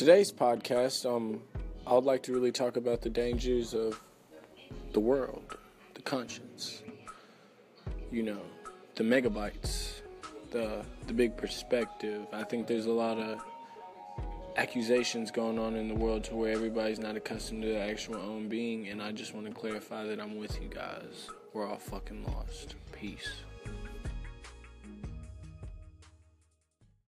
today's podcast, um, I would like to really talk about the dangers of the world, the conscience, you know, the megabytes, the the big perspective. I think there's a lot of accusations going on in the world to where everybody's not accustomed to their actual own being, and I just want to clarify that I'm with you guys. We're all fucking lost. Peace.